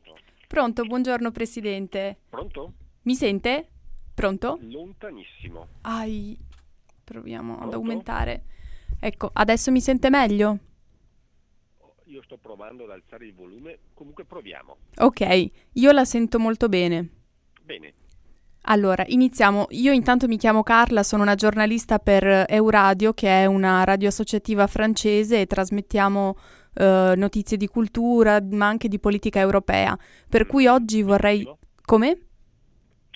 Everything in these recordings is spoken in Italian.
pronto. Pronto, buongiorno Presidente. Pronto? Mi sente? Pronto? Lontanissimo. Ai, proviamo ad Pronto? aumentare. Ecco, adesso mi sente meglio? Io sto provando ad alzare il volume, comunque proviamo. Ok, io la sento molto bene. Bene, Allora, iniziamo. Io intanto mi chiamo Carla, sono una giornalista per Euradio, che è una radio associativa francese e trasmettiamo eh, notizie di cultura, ma anche di politica europea. Per cui oggi vorrei... benissimo. Come?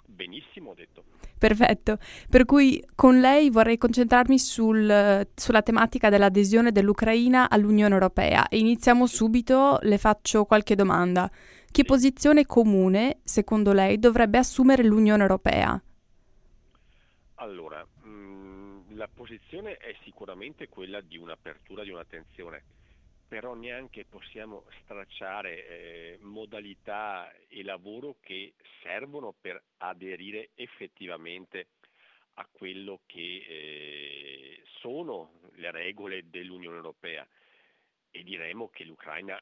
Benissimo ho detto. Perfetto. Per cui con lei vorrei concentrarmi sul- sulla tematica dell'adesione dell'Ucraina all'Unione Europea e iniziamo subito, le faccio qualche domanda. Che posizione comune, secondo lei, dovrebbe assumere l'Unione Europea? Allora, mh, la posizione è sicuramente quella di un'apertura, di un'attenzione, però neanche possiamo stracciare eh, modalità e lavoro che servono per aderire effettivamente a quello che eh, sono le regole dell'Unione Europea e diremo che l'Ucraina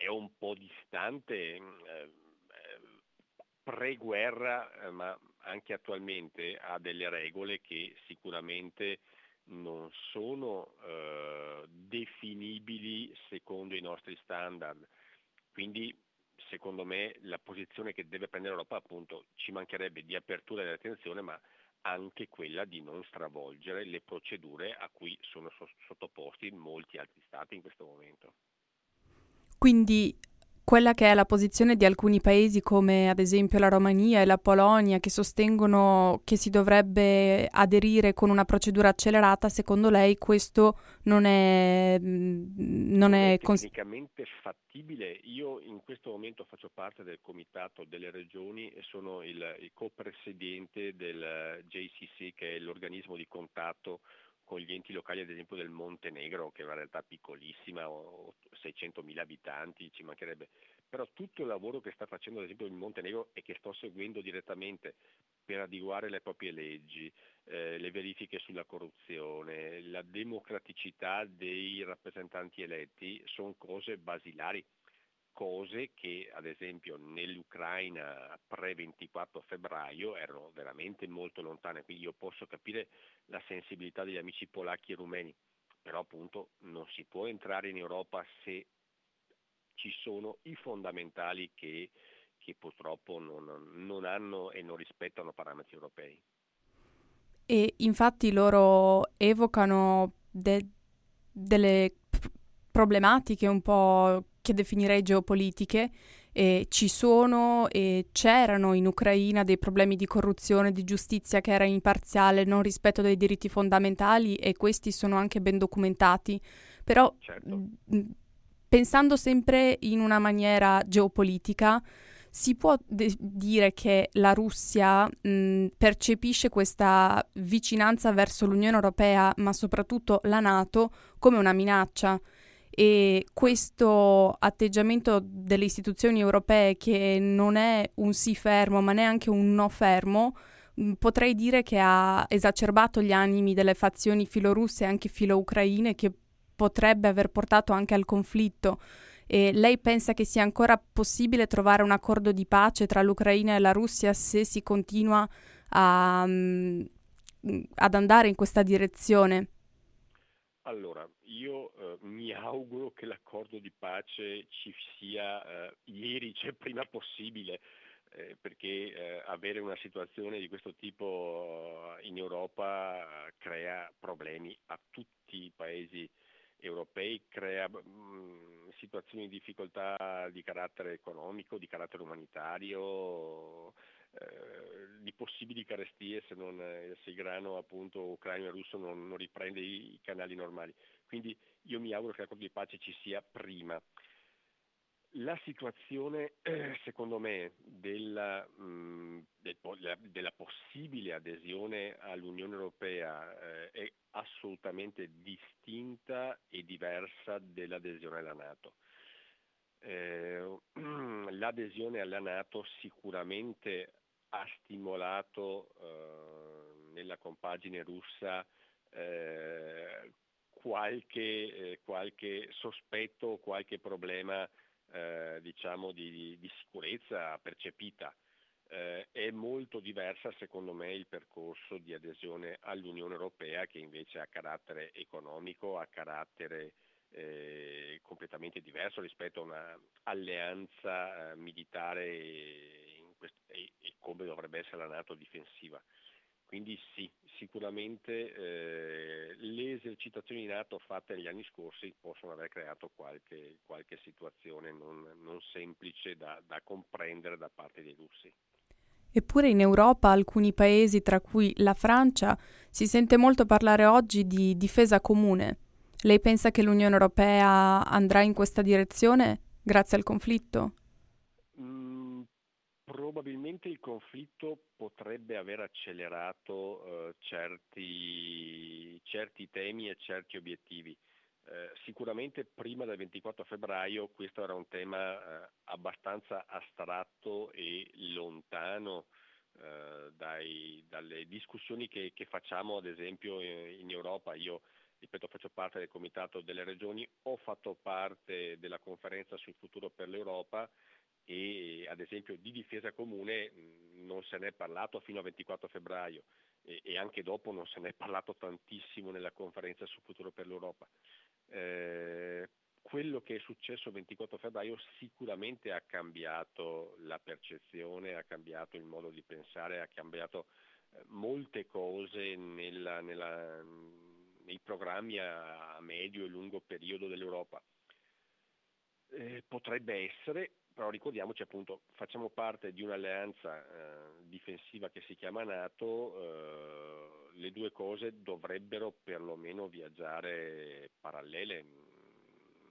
è un po' distante mh, eh, pre-guerra, eh, ma anche attualmente ha delle regole che sicuramente non sono eh, definibili secondo i nostri standard. Quindi secondo me la posizione che deve prendere l'Europa appunto ci mancherebbe di apertura dell'attenzione, ma anche quella di non stravolgere le procedure a cui sono so- sottoposti molti altri stati in questo momento. Quindi quella che è la posizione di alcuni paesi come ad esempio la Romania e la Polonia che sostengono che si dovrebbe aderire con una procedura accelerata, secondo lei questo non è, mm, non è cons- tecnicamente fattibile. Io in questo momento faccio parte del comitato delle regioni e sono il, il co-presidente del JCC, che è l'organismo di contatto con gli enti locali, ad esempio del Montenegro, che è una realtà piccolissima, ho 600.000 abitanti, ci mancherebbe. Però tutto il lavoro che sta facendo ad esempio il Montenegro e che sto seguendo direttamente per adeguare le proprie leggi, eh, le verifiche sulla corruzione, la democraticità dei rappresentanti eletti sono cose basilari, cose che ad esempio nell'Ucraina pre-24 febbraio erano veramente molto lontane, quindi io posso capire la sensibilità degli amici polacchi e rumeni, però appunto non si può entrare in Europa se ci sono i fondamentali che, che purtroppo non, non hanno e non rispettano parametri europei. E infatti loro evocano de- delle problematiche un po' che definirei geopolitiche e ci sono e c'erano in Ucraina dei problemi di corruzione, di giustizia che era imparziale, non rispetto dei diritti fondamentali e questi sono anche ben documentati. Però Certo. pensando sempre in una maniera geopolitica, si può de- dire che la Russia mh, percepisce questa vicinanza verso l'Unione Europea, ma soprattutto la Nato, come una minaccia. E questo atteggiamento delle istituzioni europee, che non è un sì fermo, ma neanche un no fermo, mh, potrei dire che ha esacerbato gli animi delle fazioni filorusse e anche filoucraine, che potrebbe aver portato anche al conflitto. E lei pensa che sia ancora possibile trovare un accordo di pace tra l'Ucraina e la Russia se si continua a, mm, ad andare in questa direzione? Allora, io eh, mi auguro che l'accordo di pace ci sia eh, ieri, cioè prima possibile, eh, perché eh, avere una situazione di questo tipo in Europa eh, crea problemi a tutti i paesi europei, crea mh, situazioni di difficoltà di carattere economico, di carattere umanitario, eh, di possibili carestie se, non, eh, se il grano appunto ucraino e russo non, non riprende i, i canali normali. Quindi io mi auguro che l'accordo di pace ci sia prima. La situazione, eh, secondo me, della, po- della- possibile adesione all'Unione Europea eh, è assolutamente distinta e diversa dell'adesione alla Nato. Eh, l'adesione alla Nato sicuramente ha stimolato eh, nella compagine russa eh, qualche, eh, qualche sospetto, qualche problema eh, diciamo di, di, sicurezza percepita. Eh, è molto diversa secondo me il percorso di adesione all'Unione Europea che invece ha carattere economico, ha carattere eh, completamente diverso rispetto a un'alleanza militare e, e, come dovrebbe essere la Nato difensiva. Quindi sì, sicuramente eh, le esercitazioni NATO fatte negli anni scorsi possono aver creato qualche, qualche situazione non, non semplice da, da comprendere da parte dei russi. Eppure in Europa alcuni paesi, tra cui la Francia, si sente molto parlare oggi di difesa comune. Lei pensa che l'Unione Europea andrà in questa direzione grazie al conflitto? Probabilmente il conflitto potrebbe aver accelerato eh, certi, certi, temi e certi obiettivi. Eh, sicuramente prima del 24 febbraio questo era un tema eh, abbastanza astratto e lontano eh, dai, dalle discussioni che, che, facciamo ad esempio in Europa. Io ripeto faccio parte del Comitato delle Regioni, ho fatto parte della conferenza sul futuro per l'Europa e ad esempio di difesa comune non se ne è parlato fino al 24 febbraio e, e, anche dopo non se ne è parlato tantissimo nella conferenza sul futuro per l'Europa. Eh, quello che è successo il 24 febbraio sicuramente ha cambiato la percezione, ha cambiato il modo di pensare, ha cambiato eh, molte cose nella, nella, nei programmi a, a medio e lungo periodo dell'Europa. Eh, potrebbe essere, però ricordiamoci appunto, facciamo parte di un'alleanza eh, difensiva che si chiama Nato, eh, le due cose dovrebbero perlomeno viaggiare parallele,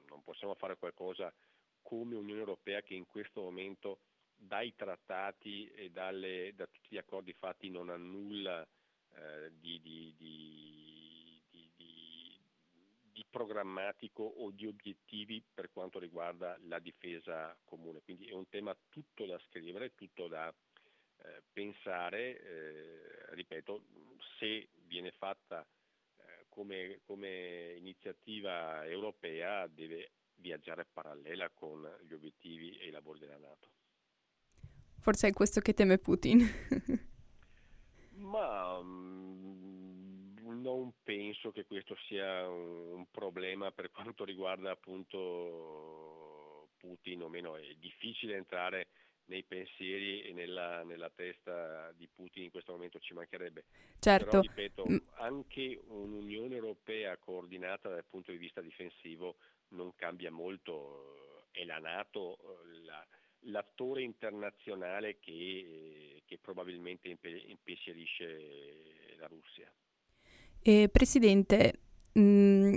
non possiamo fare qualcosa come Unione Europea che in questo momento dai trattati e dalle, da tutti gli accordi fatti non ha nulla eh, di, di, di di programmatico o di obiettivi per quanto riguarda la difesa comune. Quindi è un tema tutto da scrivere, tutto da eh, pensare, eh, ripeto, se viene fatta eh, come, come iniziativa europea deve viaggiare parallela con gli obiettivi e i lavori della Nato. Forse è questo che teme Putin. Ma non penso che questo sia un problema per quanto riguarda appunto Putin o meno, è difficile entrare nei pensieri e nella, nella, testa di Putin in questo momento ci mancherebbe. Certo. Però, ripeto, mm. anche un'Unione Europea coordinata dal punto di vista difensivo non cambia molto, è la Nato la, l'attore internazionale che, che probabilmente impensierisce la Russia. Eh, Presidente, mh, mm,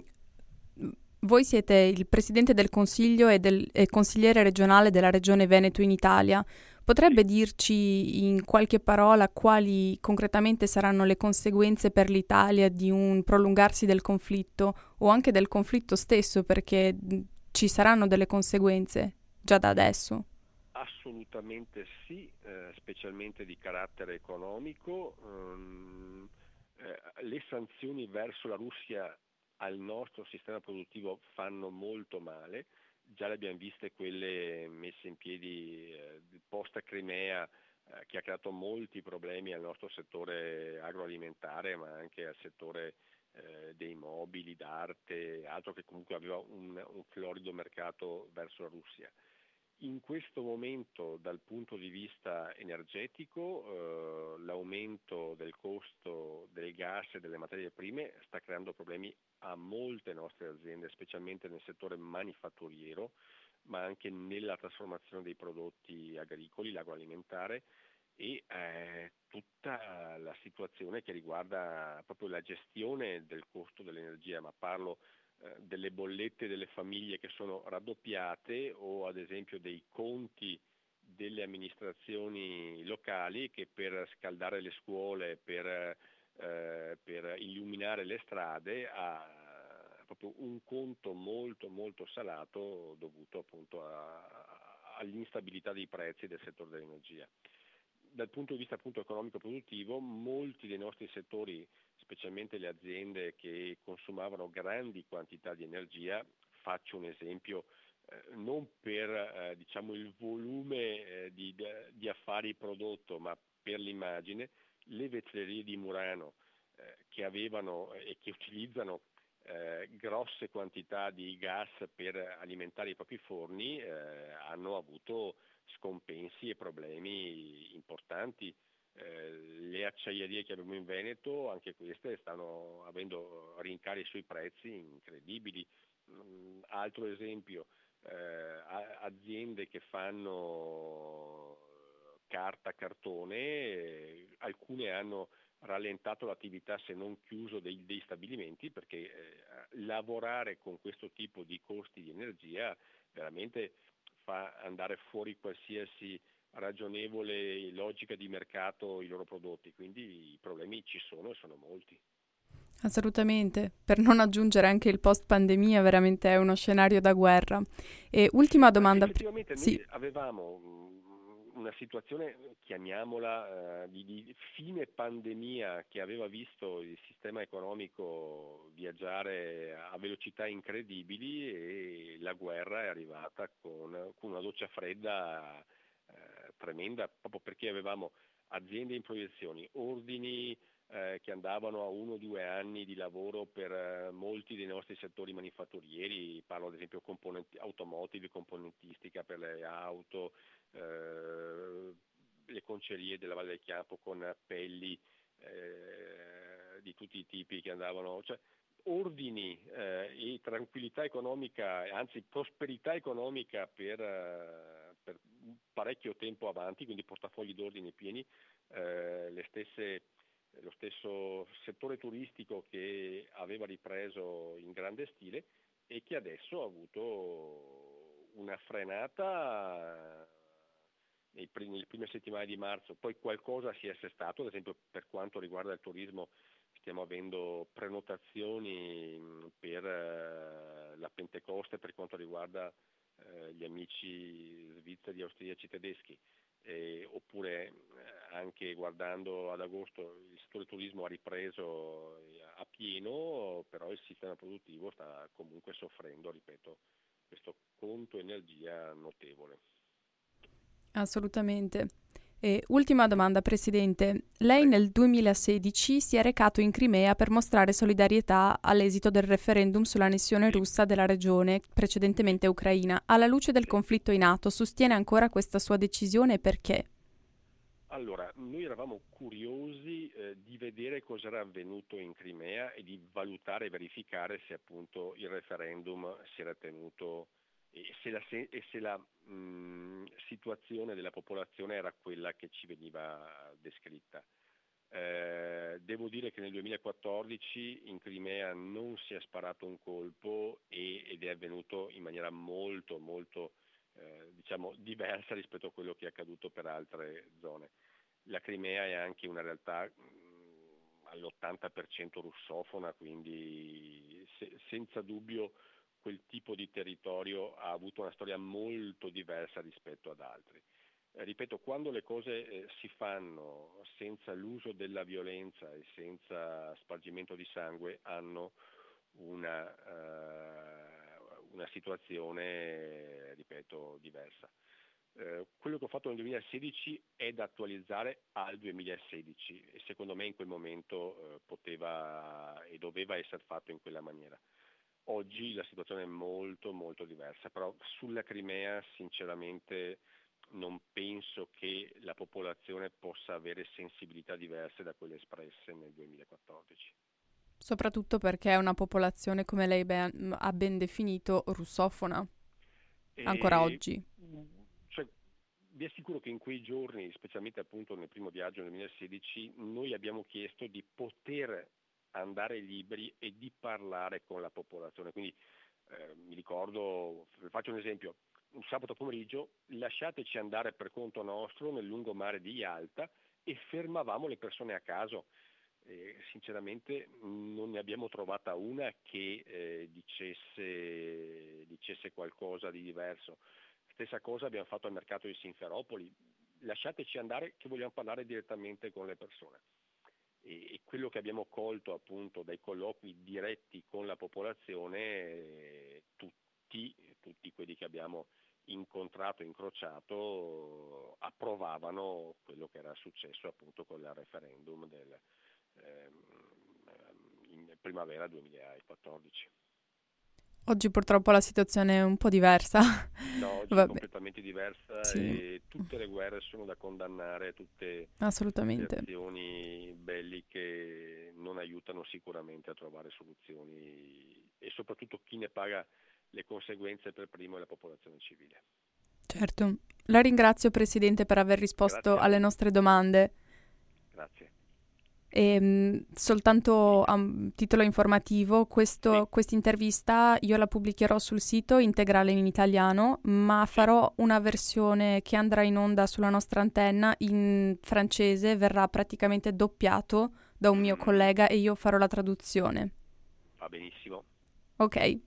voi siete il Presidente del Consiglio e, del, e consigliere regionale della Regione Veneto in Italia. Potrebbe dirci in qualche parola quali concretamente saranno le conseguenze per l'Italia di un prolungarsi del conflitto o anche del conflitto stesso, perché mm, ci saranno delle conseguenze già da adesso? Assolutamente sì, eh, specialmente di carattere economico. Um, eh, le sanzioni verso la Russia al nostro sistema produttivo fanno molto male, già le abbiamo viste quelle messe in piedi eh, post Crimea eh, che ha creato molti problemi al nostro settore agroalimentare ma anche al settore eh, dei mobili, d'arte, altro che comunque aveva un, un florido mercato verso la Russia. In questo momento dal punto di vista energetico eh, l'aumento del costo del gas e delle materie prime sta creando problemi a molte nostre aziende, specialmente nel settore manifatturiero, ma anche nella trasformazione dei prodotti agricoli, l'agroalimentare e eh, tutta la situazione che riguarda proprio la gestione del costo dell'energia, ma parlo delle bollette delle famiglie che sono raddoppiate o ad esempio dei conti delle amministrazioni locali che per scaldare le scuole, per, eh, per illuminare le strade ha proprio un conto molto molto salato dovuto appunto a, all'instabilità dei prezzi del settore dell'energia. Dal punto di vista appunto economico produttivo molti dei nostri settori, specialmente le aziende che consumavano grandi quantità di energia, faccio un esempio eh, non per eh, diciamo, il volume eh, di, di, affari prodotto, ma per l'immagine, le vetrerie di Murano eh, che avevano e che utilizzano eh, grosse quantità di gas per alimentare i propri forni eh, hanno avuto scompensi e problemi importanti. Le acciaierie che abbiamo in Veneto, anche queste, stanno avendo rincari sui prezzi incredibili. Mm, altro esempio, eh, aziende che fanno carta, cartone, eh, alcune hanno rallentato l'attività se non chiuso dei, dei stabilimenti perché eh, lavorare con questo tipo di costi di energia veramente fa andare fuori qualsiasi ragionevole logica di mercato i loro prodotti, quindi i problemi ci sono e sono molti. Assolutamente, per non aggiungere anche il post pandemia, veramente è uno scenario da guerra. E ultima domanda. Effettivamente sì. noi avevamo mm, una situazione, chiamiamola, uh, di, di, fine pandemia che aveva visto il sistema economico viaggiare a velocità incredibili e la guerra è arrivata con, con una doccia fredda tremenda, proprio perché avevamo aziende in proiezioni, ordini eh, che andavano a uno o due anni di lavoro per eh, molti dei nostri settori manifatturieri, parlo ad esempio componenti, automotive, componentistica per le auto, eh, le concerie della Valle del Chiampo con appelli eh, di tutti i tipi che andavano, cioè, ordini eh, e tranquillità economica, anzi prosperità economica per, eh, per parecchio tempo avanti, quindi portafogli d'ordini pieni, le stesse lo stesso settore turistico che aveva ripreso in grande stile e che adesso ha avuto una frenata nei primi, nelle prime settimane di marzo, poi qualcosa si è assestato, ad esempio per quanto riguarda il turismo stiamo avendo prenotazioni per eh, la Pentecoste per quanto riguarda eh, gli amici svizzeri, austriaci, tedeschi eh, oppure anche guardando ad agosto il settore turismo ha ripreso eh, a pieno, però il sistema produttivo sta comunque soffrendo, ripeto, questo conto energia notevole. Assolutamente. E ultima domanda, Presidente. Lei nel 2016 si è recato in Crimea per mostrare solidarietà all'esito del referendum sull'annessione russa della regione, precedentemente ucraina. Alla luce del conflitto in atto, sostiene ancora questa sua decisione e perché? Allora, noi eravamo curiosi eh, di vedere cosa era avvenuto in Crimea e di valutare e verificare se appunto il referendum si era tenuto e se la, e se la mh, situazione della popolazione era quella che ci veniva descritta. Eh, devo dire che nel 2014 in Crimea non si è sparato un colpo e, ed è avvenuto in maniera molto molto eh, diciamo, diversa rispetto a quello che è accaduto per altre zone. La Crimea è anche una realtà mh, all'80% russofona, quindi se, senza dubbio quel tipo di territorio ha avuto una storia molto diversa rispetto ad altri. Eh, ripeto, quando le cose eh, si fanno senza l'uso della violenza e senza spargimento di sangue hanno una, uh, una situazione, ripeto, diversa. Eh, quello che ho fatto nel 2016 è da attualizzare al 2016 e secondo me in quel momento eh, poteva e doveva essere fatto in quella maniera. Oggi la situazione è molto molto diversa, però sulla Crimea sinceramente non penso che la popolazione possa avere sensibilità diverse da quelle espresse nel 2014. Soprattutto perché è una popolazione, come lei ben, ha ben definito, russofona, e, ancora oggi. Cioè, vi assicuro che in quei giorni, specialmente appunto nel primo viaggio nel 2016, noi abbiamo chiesto di poter andare liberi e di parlare con la popolazione. Quindi eh, mi ricordo, faccio un esempio, un sabato pomeriggio lasciateci andare per conto nostro nel lungomare di Yalta e fermavamo le persone a caso. Eh, sinceramente non ne abbiamo trovata una che eh, dicesse, dicesse, qualcosa di diverso. Stessa cosa abbiamo fatto al mercato di Sinferopoli. Lasciateci andare che vogliamo parlare direttamente con le persone e, quello che abbiamo colto appunto dai colloqui diretti con la popolazione, tutti, tutti quelli che abbiamo incontrato, incrociato, approvavano quello che era successo appunto con il referendum del, ehm, in primavera 2014. Oggi purtroppo la situazione è un po' diversa. No, oggi è completamente diversa sì. e tutte le guerre sono da condannare, tutte le azioni belliche non aiutano sicuramente a trovare soluzioni e soprattutto chi ne paga le conseguenze per primo è la popolazione civile. Certo. La ringrazio Presidente per aver risposto alle nostre domande. Grazie. E, ehm, soltanto a titolo informativo, questa sì. intervista io la pubblicherò sul sito integrale in italiano, ma farò una versione che andrà in onda sulla nostra antenna in francese, verrà praticamente doppiato da un mio mm. collega e io farò la traduzione. Va benissimo. Ok,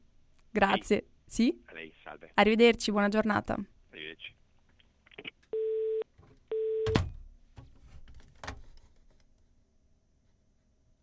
grazie. Sì? A lei, salve. Arrivederci, buona giornata.